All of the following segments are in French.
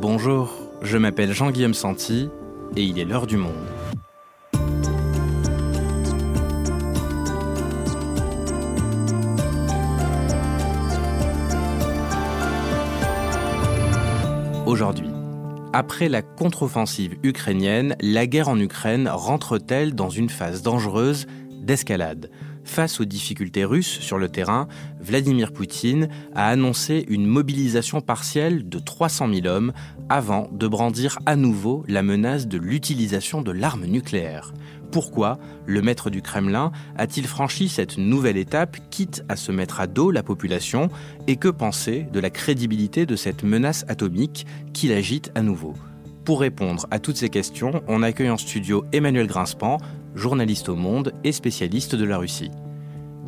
Bonjour, je m'appelle Jean-Guillaume Santi et il est l'heure du monde. Aujourd'hui, après la contre-offensive ukrainienne, la guerre en Ukraine rentre-t-elle dans une phase dangereuse d'escalade? Face aux difficultés russes sur le terrain, Vladimir Poutine a annoncé une mobilisation partielle de 300 000 hommes avant de brandir à nouveau la menace de l'utilisation de l'arme nucléaire. Pourquoi le maître du Kremlin a-t-il franchi cette nouvelle étape, quitte à se mettre à dos la population Et que penser de la crédibilité de cette menace atomique qui l'agite à nouveau? Pour répondre à toutes ces questions, on accueille en studio Emmanuel Grinspan, journaliste au Monde et spécialiste de la Russie.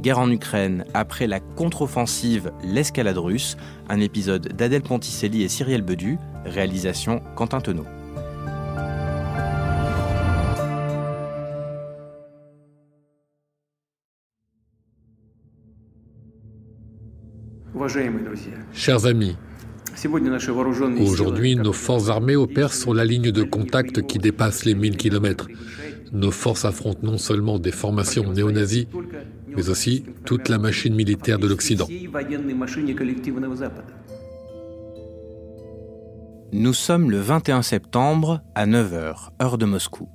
Guerre en Ukraine après la contre-offensive L'escalade russe, un épisode d'Adèle Ponticelli et Cyrielle Bedu, réalisation Quentin Tenot. Chers amis, aujourd'hui nos forces armées opèrent sur la ligne de contact qui dépasse les 1000 km. Nos forces affrontent non seulement des formations néo-nazies, mais aussi toute la machine militaire de l'Occident. Nous sommes le 21 septembre à 9h, heure de Moscou.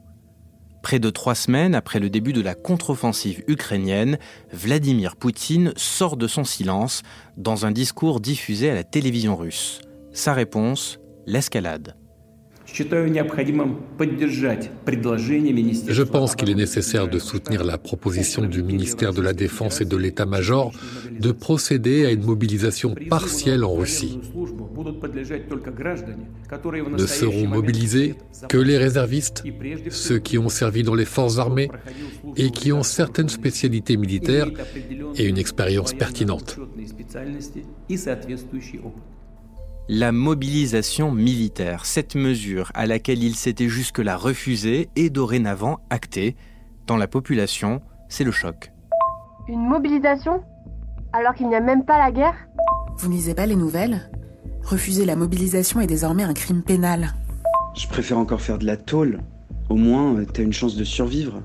Près de trois semaines après le début de la contre-offensive ukrainienne, Vladimir Poutine sort de son silence dans un discours diffusé à la télévision russe. Sa réponse, l'escalade. Je pense qu'il est nécessaire de soutenir la proposition du ministère de la Défense et de l'État-major de procéder à une mobilisation partielle en Russie. Ne seront mobilisés que les réservistes, ceux qui ont servi dans les forces armées et qui ont certaines spécialités militaires et une expérience pertinente la mobilisation militaire, cette mesure à laquelle il s'était jusque-là refusé est dorénavant actée. Dans la population, c'est le choc. Une mobilisation? Alors qu'il n'y a même pas la guerre? Vous lisez pas les nouvelles? Refuser la mobilisation est désormais un crime pénal. Je préfère encore faire de la tôle. Au moins, t'as une chance de survivre.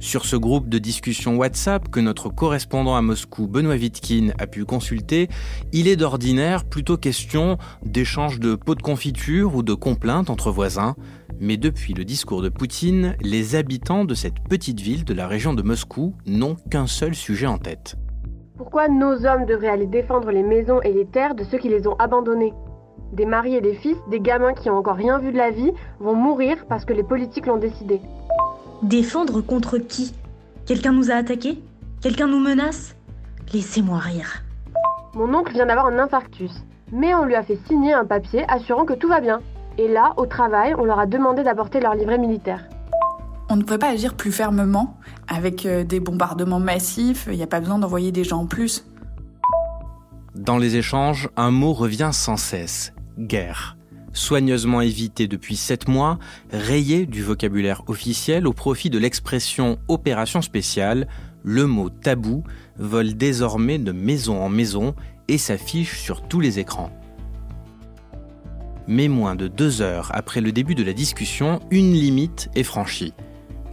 Sur ce groupe de discussion WhatsApp que notre correspondant à Moscou, Benoît Vitkin, a pu consulter, il est d'ordinaire plutôt question d'échange de pots de confiture ou de complaintes entre voisins. Mais depuis le discours de Poutine, les habitants de cette petite ville de la région de Moscou n'ont qu'un seul sujet en tête. Pourquoi nos hommes devraient aller défendre les maisons et les terres de ceux qui les ont abandonnés? Des maris et des fils, des gamins qui ont encore rien vu de la vie, vont mourir parce que les politiques l'ont décidé. Défendre contre qui? Quelqu'un nous a attaqués? Quelqu'un nous menace? Laissez-moi rire. Mon oncle vient d'avoir un infarctus, mais on lui a fait signer un papier assurant que tout va bien. Et là, au travail, on leur a demandé d'apporter leur livret militaire. On ne peut pas agir plus fermement avec euh, des bombardements massifs, il n'y a pas besoin d'envoyer des gens en plus. Dans les échanges, un mot revient sans cesse, guerre soigneusement évité depuis sept mois, rayé du vocabulaire officiel au profit de l'expression opération spéciale, le mot tabou vole désormais de maison en maison et s'affiche sur tous les écrans. Mais moins de deux heures après le début de la discussion, une limite est franchie.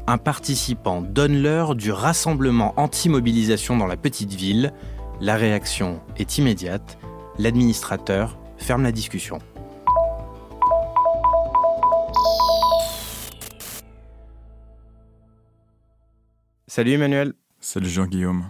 Un participant donne l'heure du rassemblement anti-mobilisation dans la petite ville. La réaction est immédiate. L'administrateur ferme la discussion. Salut Emmanuel. Salut Jean-Guillaume.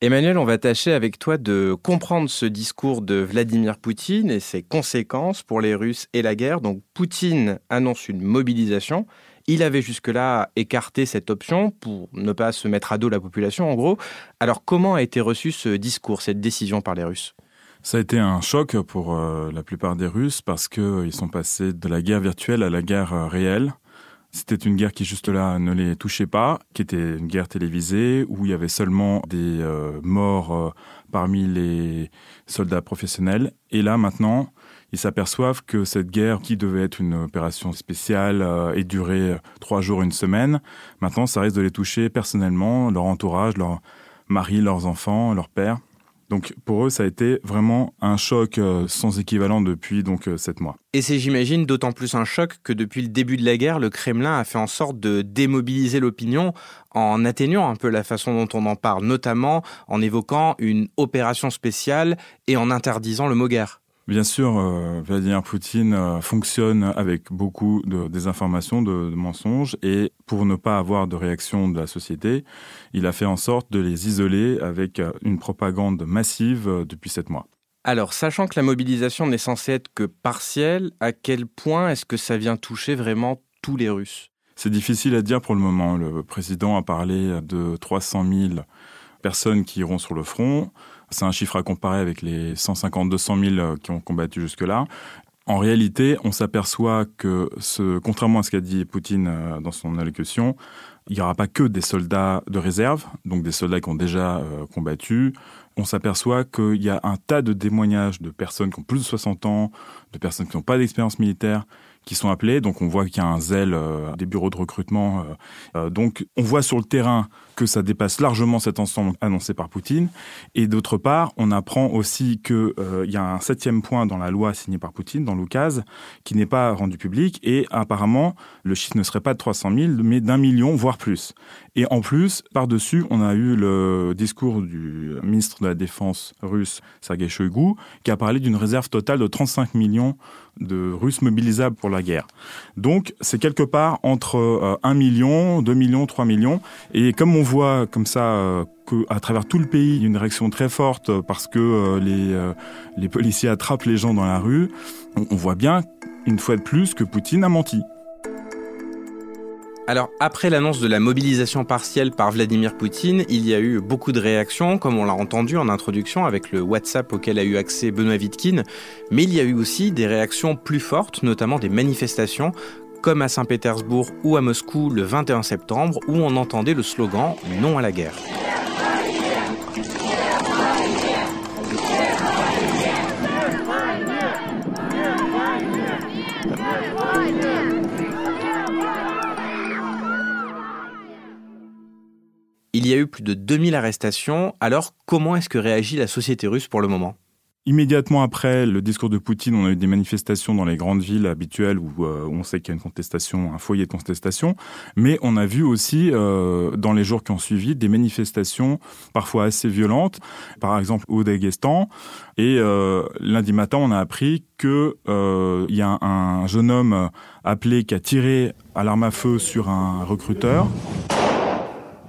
Emmanuel, on va tâcher avec toi de comprendre ce discours de Vladimir Poutine et ses conséquences pour les Russes et la guerre. Donc Poutine annonce une mobilisation. Il avait jusque-là écarté cette option pour ne pas se mettre à dos la population, en gros. Alors comment a été reçu ce discours, cette décision par les Russes? Ça a été un choc pour euh, la plupart des Russes parce qu'ils sont passés de la guerre virtuelle à la guerre euh, réelle. C'était une guerre qui juste là ne les touchait pas, qui était une guerre télévisée où il y avait seulement des euh, morts euh, parmi les soldats professionnels. Et là maintenant, ils s'aperçoivent que cette guerre, qui devait être une opération spéciale euh, et durer trois jours, une semaine, maintenant ça risque de les toucher personnellement, leur entourage, leur mari, leurs enfants, leur père. Donc pour eux, ça a été vraiment un choc euh, sans équivalent depuis donc euh, sept mois. Et c'est, j'imagine, d'autant plus un choc que depuis le début de la guerre, le Kremlin a fait en sorte de démobiliser l'opinion en atténuant un peu la façon dont on en parle, notamment en évoquant une opération spéciale et en interdisant le mot guerre. Bien sûr, euh, Vladimir Poutine euh, fonctionne avec beaucoup de désinformation, de, de, mensonges, et pour ne pas avoir de réaction de la société, il a fait en sorte de les isoler avec euh, une propagande massive depuis sept mois. Alors, sachant que la mobilisation n'est censée être que partielle, à quel point est-ce que ça vient toucher vraiment tous les Russes? C'est difficile à dire pour le moment. Le président a parlé de 300 000 personnes qui iront sur le front. C'est un chiffre à comparer avec les 150-200 000 qui ont combattu jusque-là. En réalité, on s'aperçoit que, contrairement à ce qu'a dit Poutine euh, dans son allocution, il n'y aura pas que des soldats de réserve, donc des soldats qui ont déjà euh, combattu. On s'aperçoit qu'il y a un tas de témoignages de personnes qui ont plus de 60 ans, de personnes qui n'ont pas d'expérience militaire, qui sont appelés. Donc on voit qu'il y a un zèle euh, des bureaux de recrutement. Euh, euh, donc on voit sur le terrain que ça dépasse largement cet ensemble annoncé par Poutine. Et d'autre part, on apprend aussi qu'il euh, y a un septième point dans la loi signée par Poutine, dans l'OCAS, qui n'est pas rendu public. Et apparemment, le chiffre ne serait pas de 300 000, mais d'un million, voire plus. Et en plus, par-dessus, on a eu le discours du ministre de la Défense russe, Sergei Shoigu, qui a parlé d'une réserve totale de 35 millions de Russes mobilisables pour la guerre. Donc, c'est quelque part entre euh, 1 million, 2 millions, 3 millions. Et comme voit comme ça euh, qu'à travers tout le pays, il y a une réaction très forte parce que euh, les, euh, les policiers attrapent les gens dans la rue, on, on voit bien, une fois de plus, que Poutine a menti. Alors, après l'annonce de la mobilisation partielle par Vladimir Poutine, il y a eu beaucoup de réactions, comme on l'a entendu en introduction avec le WhatsApp auquel a eu accès Benoît Vitkin, mais il y a eu aussi des réactions plus fortes, notamment des manifestations, comme à Saint-Pétersbourg ou à Moscou le 21 septembre, où on entendait le slogan Non à la guerre. Il y a eu plus de 2000 arrestations, alors comment est-ce que réagit la société russe pour le moment? Immédiatement après le discours de Poutine, on a eu des manifestations dans les grandes villes habituelles où, euh, on sait qu'il y a une contestation, un foyer de contestation, mais on a vu aussi euh, dans les jours qui ont suivi des manifestations parfois assez violentes, par exemple au Daghestan. Et euh, lundi matin, on a appris que il y a un jeune homme appelé qui a tiré à l'arme à feu sur un recruteur.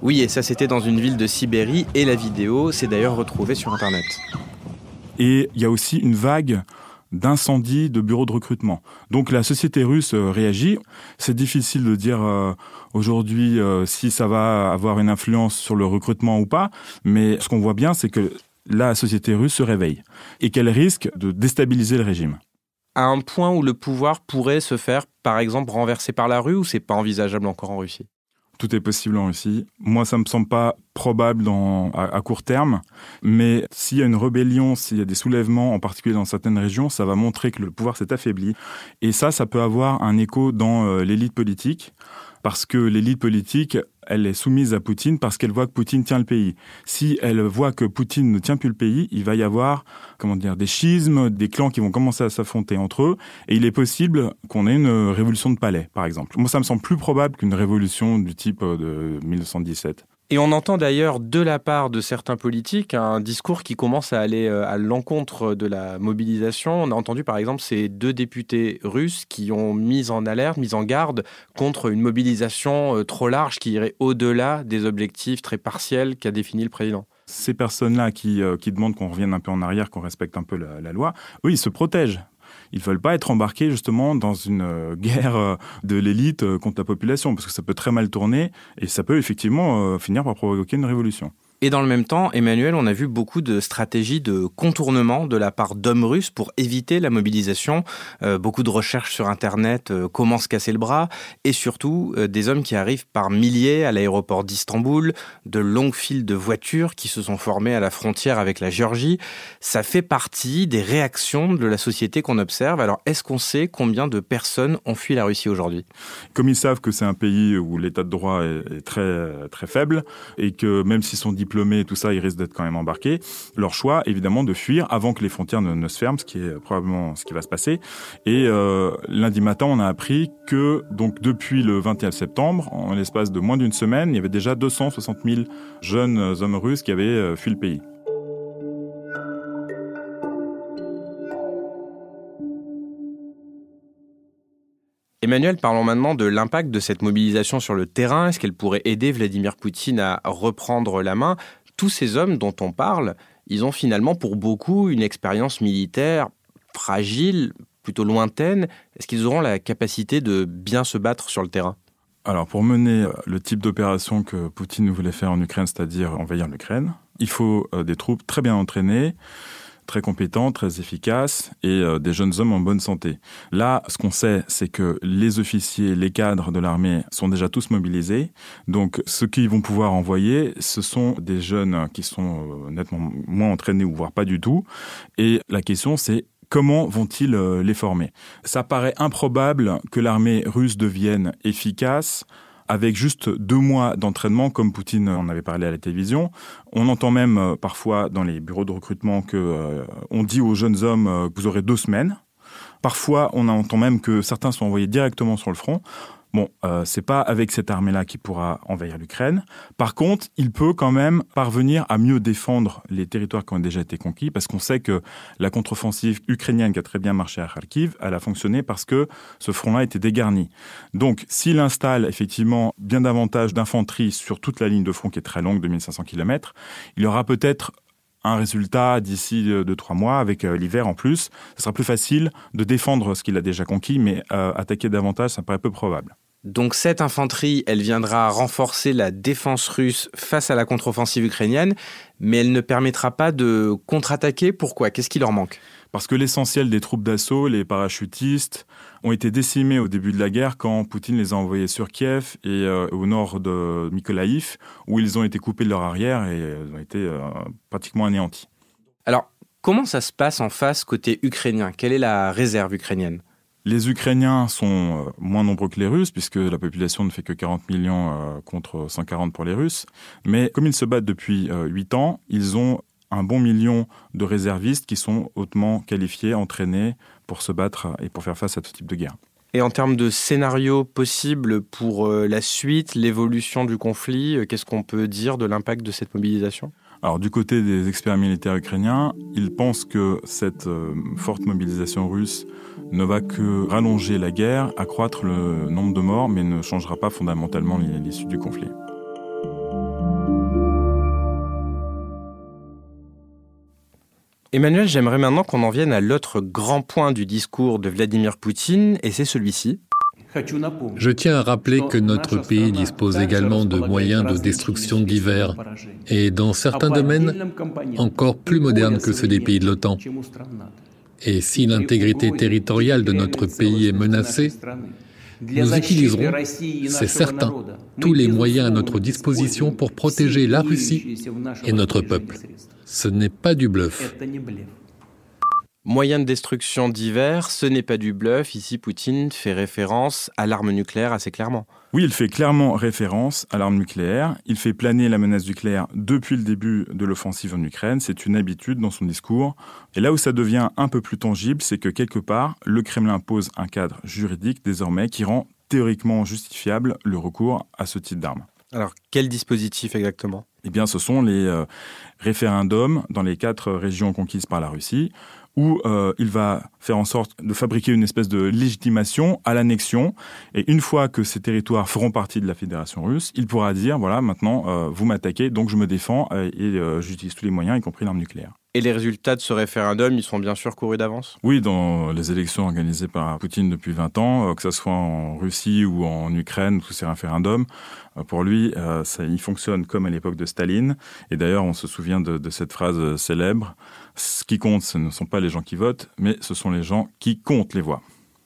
Oui, et ça c'était dans une ville de Sibérie, et la vidéo s'est d'ailleurs retrouvée sur Internet. Et il y a aussi une vague d'incendies de bureaux de recrutement. Donc la société russe euh, réagit. C'est difficile de dire euh, aujourd'hui euh, si ça va avoir une influence sur le recrutement ou pas, mais ce qu'on voit bien, c'est que la société russe se réveille et qu'elle risque de déstabiliser le régime. À un point où le pouvoir pourrait se faire, par exemple, renverser par la rue, ou c'est pas envisageable encore en Russie? Tout est possible en Russie. Moi, ça me semble pas probable dans, à, court terme, mais s'il y a une rébellion, s'il y a des soulèvements, en particulier dans certaines régions, ça va montrer que le pouvoir s'est affaibli. Et ça, ça peut avoir un écho dans euh, l'élite politique, parce que l'élite politique, elle est soumise à Poutine parce qu'elle voit que Poutine tient le pays. Si elle voit que Poutine ne tient plus le pays, il va y avoir, comment dire, des schismes, des clans qui vont commencer à s'affronter entre eux, et il est possible qu'on ait une révolution de palais, par exemple. Moi, ça me semble plus probable qu'une révolution du type de 1917. Et on entend d'ailleurs de la part de certains politiques un discours qui commence à aller à l'encontre de la mobilisation. On a entendu par exemple ces deux députés russes qui ont mis en alerte, mis en garde contre une mobilisation trop large qui irait au-delà des objectifs très partiels qu'a défini le président ces personnes-là qui, euh, qui, demandent qu'on revienne un peu en arrière, qu'on respecte un peu la, la loi, eux, ils se protègent ils veulent pas être embarqués justement dans une euh, guerre euh, de l'élite contre la population parce que ça peut très mal tourner et ça peut effectivement finir par provoquer une révolution. Et dans le même temps, Emmanuel, on a vu beaucoup de stratégies de contournement de la part d'hommes russes pour éviter la mobilisation. Euh, beaucoup de recherches sur Internet, euh, comment se casser le bras, et surtout euh, des hommes qui arrivent par milliers à l'aéroport d'Istanbul, de longues files de voitures qui se sont formées à la frontière avec la Géorgie. Ça fait partie des réactions de la société qu'on observe. Alors, est-ce qu'on sait combien de personnes ont fui la Russie aujourd'hui? Comme ils savent que c'est un pays où l'état de droit est, très très faible et que même s'ils sont diplômés diplômés, tout ça, ils risquent d'être quand même embarqués. Leur choix, évidemment, de fuir avant que les frontières ne, se ferment, ce qui est probablement ce qui va se passer. Et euh, lundi matin, on a appris que donc depuis le 21 septembre, en l'espace de moins d'une semaine, il y avait déjà 260 000 jeunes hommes russes qui avaient euh, fui le pays. Emmanuel, parlons maintenant de l'impact de cette mobilisation sur le terrain. Est-ce qu'elle pourrait aider Vladimir Poutine à reprendre la main? Tous ces hommes dont on parle, ils ont finalement pour beaucoup une expérience militaire fragile, plutôt lointaine. Est-ce qu'ils auront la capacité de bien se battre sur le terrain? Alors, pour mener euh, le type d'opération que Poutine voulait faire en Ukraine, c'est-à-dire envahir l'Ukraine, il faut euh, des troupes très bien entraînées, très compétents, très efficaces et euh, des jeunes hommes en bonne santé. Là, ce qu'on sait, c'est que les officiers, les cadres de l'armée sont déjà tous mobilisés. Donc, ce qu'ils vont pouvoir envoyer, ce sont des jeunes qui sont euh, nettement moins entraînés ou voire pas du tout. Et la question, c'est comment vont-ils euh, les former? Ça paraît improbable que l'armée russe devienne efficace avec juste deux mois d'entraînement, comme Poutine en avait parlé à la télévision. On entend même euh, parfois dans les bureaux de recrutement que euh, on dit aux jeunes hommes euh, vous aurez deux semaines. Parfois, on entend même que certains sont envoyés directement sur le front. Bon, euh, c'est pas avec cette armée-là qu'il pourra envahir l'Ukraine. Par contre, il peut quand même parvenir à mieux défendre les territoires qui ont déjà été conquis, parce qu'on sait que la contre-offensive ukrainienne qui a très bien marché à Kharkiv, elle a fonctionné parce que ce front-là était dégarni. Donc, s'il installe effectivement bien davantage d'infanterie sur toute la ligne de front qui est très longue, 2500 km, il aura peut-être un résultat d'ici deux, trois mois avec euh, l'hiver en plus. Ce sera plus facile de défendre ce qu'il a déjà conquis, mais euh, attaquer davantage, ça paraît peu probable. Donc cette infanterie, elle viendra renforcer la défense russe face à la contre-offensive ukrainienne, mais elle ne permettra pas de contre-attaquer. Pourquoi? Qu'est-ce qui leur manque? Parce que l'essentiel des troupes d'assaut, les parachutistes, ont été décimés au début de la guerre quand Poutine les a envoyés sur Kiev et euh, au nord de Mykolaïv, où ils ont été coupés de leur arrière et euh, ont été euh, pratiquement anéantis. Alors, comment ça se passe en face côté ukrainien? Quelle est la réserve ukrainienne? Les Ukrainiens sont moins nombreux que les Russes, puisque la population ne fait que 40 millions contre 140 pour les Russes. Mais comme ils se battent depuis 8 ans, ils ont un bon million de réservistes qui sont hautement qualifiés, entraînés pour se battre et pour faire face à tout type de guerre. Et en termes de scénarios possibles pour euh, la suite, l'évolution du conflit, euh, qu'est-ce qu'on peut dire de l'impact de cette mobilisation? Alors du côté des experts militaires ukrainiens, ils pensent que cette euh, forte mobilisation russe ne va que rallonger la guerre, accroître le nombre de morts, mais ne changera pas fondamentalement l'issue du conflit. Emmanuel, j'aimerais maintenant qu'on en vienne à l'autre grand point du discours de Vladimir Poutine, et c'est celui-ci. Je tiens à rappeler que notre pays dispose également de moyens de destruction divers, et dans certains domaines encore plus modernes que ceux des pays de l'OTAN. Et si l'intégrité territoriale de notre pays est menacée, nous utiliserons, c'est certain, tous les moyens à notre disposition pour protéger la Russie et notre peuple. Ce n'est pas du bluff. Moyens de destruction divers, ce n'est pas du bluff. Ici, Poutine fait référence à l'arme nucléaire assez clairement. Oui, il fait clairement référence à l'arme nucléaire. Il fait planer la menace nucléaire depuis le début de l'offensive en Ukraine. C'est une habitude dans son discours. Et là où ça devient un peu plus tangible, c'est que quelque part, le Kremlin pose un cadre juridique désormais qui rend théoriquement justifiable le recours à ce type d'arme. Alors, quel dispositif exactement? Eh bien, ce sont les euh, référendums dans les quatre régions conquises par la Russie, où euh, il va faire en sorte de fabriquer une espèce de légitimation à l'annexion. Et une fois que ces territoires feront partie de la Fédération russe, il pourra dire, voilà, maintenant, euh, vous m'attaquez, donc je me défends et j'utilise tous les moyens, y compris l'arme nucléaire. Et les résultats de ce référendum, ils sont bien sûr courus d'avance? Oui, dans les élections organisées par Poutine depuis 20 ans, euh, que ce soit en Russie ou en Ukraine, tous ces référendums, euh, pour lui, euh, ça, il fonctionne comme à l'époque de Staline. Et d'ailleurs, on se souvient de, de, cette phrase célèbre, ce qui compte, ce ne sont pas les gens qui votent, mais ce sont les gens qui comptent les voix.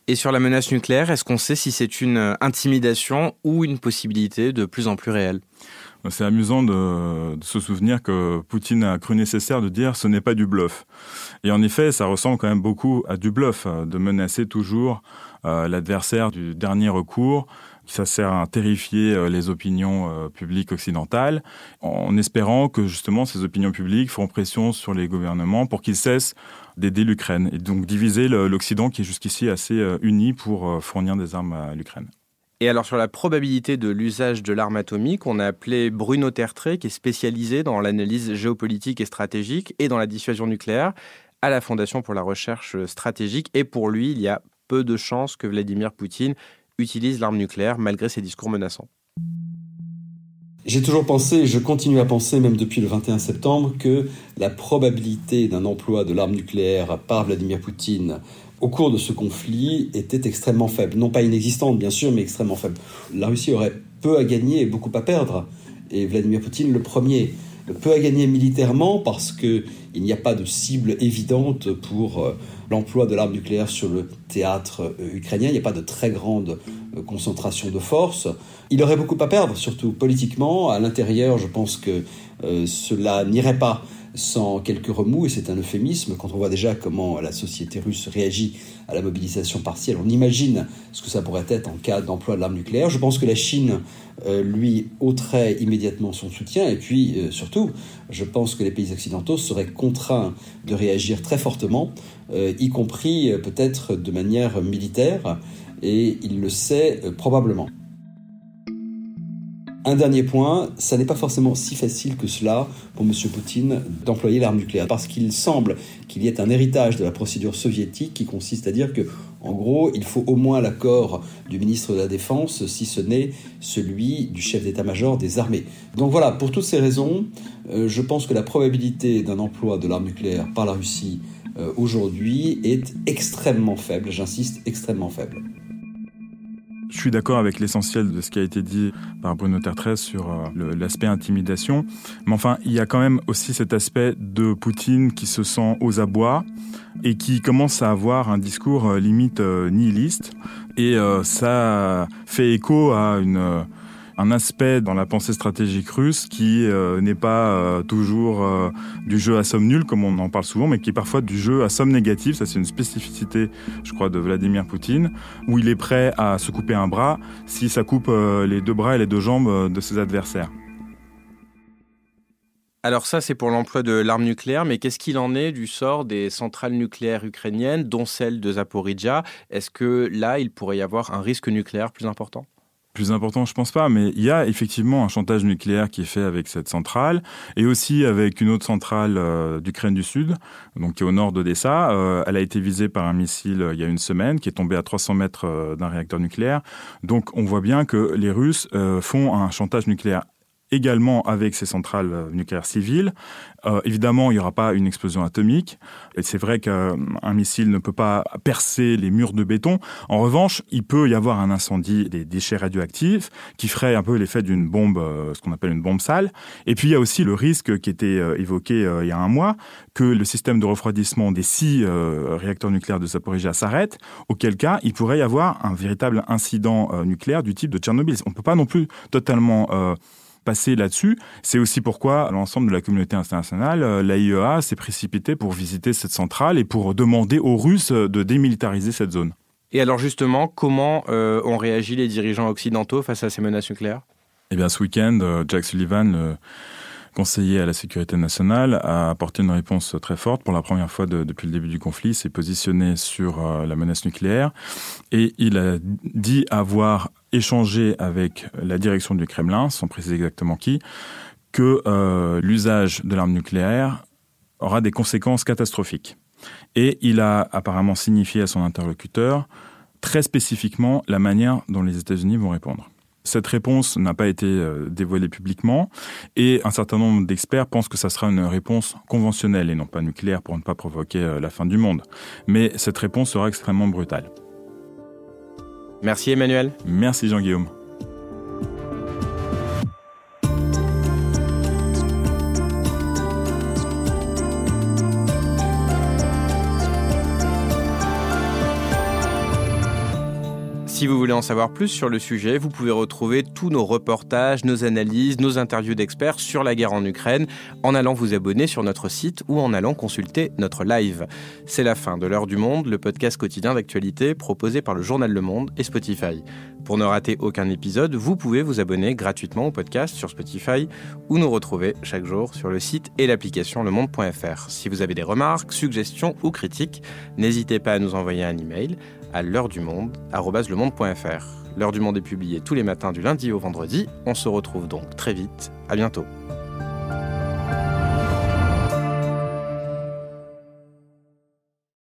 Et sur la menace nucléaire, est-ce qu'on sait si c'est une intimidation ou une possibilité de plus en plus réelle? C'est amusant de, se souvenir que Poutine a cru nécessaire de dire ce n'est pas du bluff. Et en effet, ça ressemble quand même beaucoup à du bluff, de menacer toujours euh, l'adversaire du dernier recours, Ça sert à terrifier euh, les opinions euh, publiques occidentales, en espérant que justement ces opinions publiques feront pression sur les gouvernements pour qu'ils cessent d'aider l'Ukraine et donc diviser l'Occident qui est jusqu'ici assez euh, uni pour fournir des armes à l'Ukraine. Et alors sur la probabilité de l'usage de l'arme atomique, on a appelé Bruno Tertré, qui est spécialisé dans l'analyse géopolitique et stratégique et dans la dissuasion nucléaire, à la Fondation pour la recherche stratégique. Et pour lui, il y a peu de chances que Vladimir Poutine utilise l'arme nucléaire malgré ses discours menaçants. J'ai toujours pensé, et je continue à penser même depuis le 21 septembre, que la probabilité d'un emploi de l'arme nucléaire par Vladimir Poutine au cours de ce conflit était extrêmement faible. Non pas inexistante, bien sûr, mais extrêmement faible. La Russie aurait peu à gagner et beaucoup à perdre, et Vladimir Poutine le premier. Peu à gagner militairement parce qu'il n'y a pas de cible évidente pour euh, l'emploi de l'arme nucléaire sur le théâtre euh, ukrainien. Il n'y a pas de très grande euh, concentration de forces. Il aurait beaucoup à perdre, surtout politiquement. À l'intérieur, je pense que cela n'irait pas sans quelques remous, et c'est un euphémisme, quand on voit déjà comment la société russe réagit à la mobilisation partielle, on imagine ce que ça pourrait être en cas d'emploi de l'arme nucléaire. Je pense que la Chine, euh, lui, ôterait immédiatement son soutien, et puis euh, surtout, je pense que les pays occidentaux seraient contraints de réagir très fortement, euh, y compris peut-être de manière militaire, et il le sait probablement. Un dernier point, ça n'est pas forcément si facile que cela pour M. Poutine d'employer l'arme nucléaire, parce qu'il semble qu'il y ait un héritage de la procédure soviétique qui consiste à dire que, en gros, il faut au moins l'accord du ministre de la Défense, si ce n'est celui du chef d'état-major des armées. Donc voilà, pour toutes ces raisons, euh, je pense que la probabilité d'un emploi de l'arme nucléaire par la Russie euh, aujourd'hui est extrêmement faible, j'insiste, extrêmement faible. Suis d'accord avec l'essentiel de ce qui a été dit par Bruno Tertres sur euh, l'aspect intimidation. Mais enfin, il y a quand même aussi cet aspect de Poutine qui se sent aux abois et qui commence à avoir un discours euh, limite euh, nihiliste. Et ça fait écho à une un aspect dans la pensée stratégique russe qui euh, n'est pas euh, toujours euh, du jeu à somme nulle, comme on en parle souvent, mais qui est parfois du jeu à somme négative. Ça, c'est une spécificité, je crois, de Vladimir Poutine, où il est prêt à se couper un bras si ça coupe les deux bras et les deux jambes de ses adversaires. Alors ça, c'est pour l'emploi de l'arme nucléaire, mais qu'est-ce qu'il en est du sort des centrales nucléaires ukrainiennes, dont celle de Zaporizhia? Est-ce que là, il pourrait y avoir un risque nucléaire plus important? Plus important, je pense pas, mais il y a effectivement un chantage nucléaire qui est fait avec cette centrale et aussi avec une autre centrale euh, d'Ukraine du Sud, donc qui est au nord d'Odessa. Euh, elle a été visée par un missile euh, il y a une semaine, qui est tombé à 300 mètres d'un réacteur nucléaire. Donc on voit bien que les Russes font un chantage nucléaire également avec ces centrales euh, nucléaires civiles. Euh, évidemment, il n'y aura pas une explosion atomique. C'est vrai qu'un missile ne peut pas percer les murs de béton. En revanche, il peut y avoir un incendie des déchets radioactifs qui ferait un peu l'effet d'une bombe, euh, ce qu'on appelle une bombe sale. Et puis il y a aussi le risque qui était évoqué il y a un mois, que le système de refroidissement des six réacteurs nucléaires de Zaporizhia s'arrête, auquel cas il pourrait y avoir un véritable incident nucléaire du type de Tchernobyl. On ne peut pas non plus totalement passer là-dessus. C'est aussi pourquoi l'ensemble de la communauté internationale, euh, l'AIEA s'est précipité pour visiter cette centrale et pour demander aux Russes de démilitariser cette zone. Et alors justement, comment euh, ont réagi les dirigeants occidentaux face à ces menaces nucléaires? Eh bien, ce week-end, euh, Jack Sullivan, conseiller à la sécurité nationale, a apporté une réponse très forte. Pour la première fois depuis le début du conflit, s'est positionné sur euh, la menace nucléaire et il a dit avoir échangé avec la direction du Kremlin, sans préciser exactement qui, que euh, l'usage de l'arme nucléaire aura des conséquences catastrophiques. Et il a apparemment signifié à son interlocuteur très spécifiquement la manière dont les États-Unis vont répondre. Cette réponse n'a pas été euh, dévoilée publiquement et un certain nombre d'experts pensent que ça sera une réponse conventionnelle et non pas nucléaire pour ne pas provoquer euh, la fin du monde. Mais cette réponse sera extrêmement brutale. Merci Emmanuel. Merci Jean-Guillaume. Si vous voulez en savoir plus sur le sujet, vous pouvez retrouver tous nos reportages, nos analyses, nos interviews d'experts sur la guerre en Ukraine en allant vous abonner sur notre site ou en allant consulter notre live. C'est la fin de l'heure du monde, le podcast quotidien d'actualité proposé par le journal Le Monde et Spotify. Pour ne rater aucun épisode, vous pouvez vous abonner gratuitement au podcast sur Spotify ou nous retrouver chaque jour sur le site et l'application lemonde.fr. Si vous avez des remarques, suggestions ou critiques, n'hésitez pas à nous envoyer un email à l'heure du monde L'heure du monde est publiée tous les matins du lundi au vendredi. On se retrouve donc très vite. À bientôt.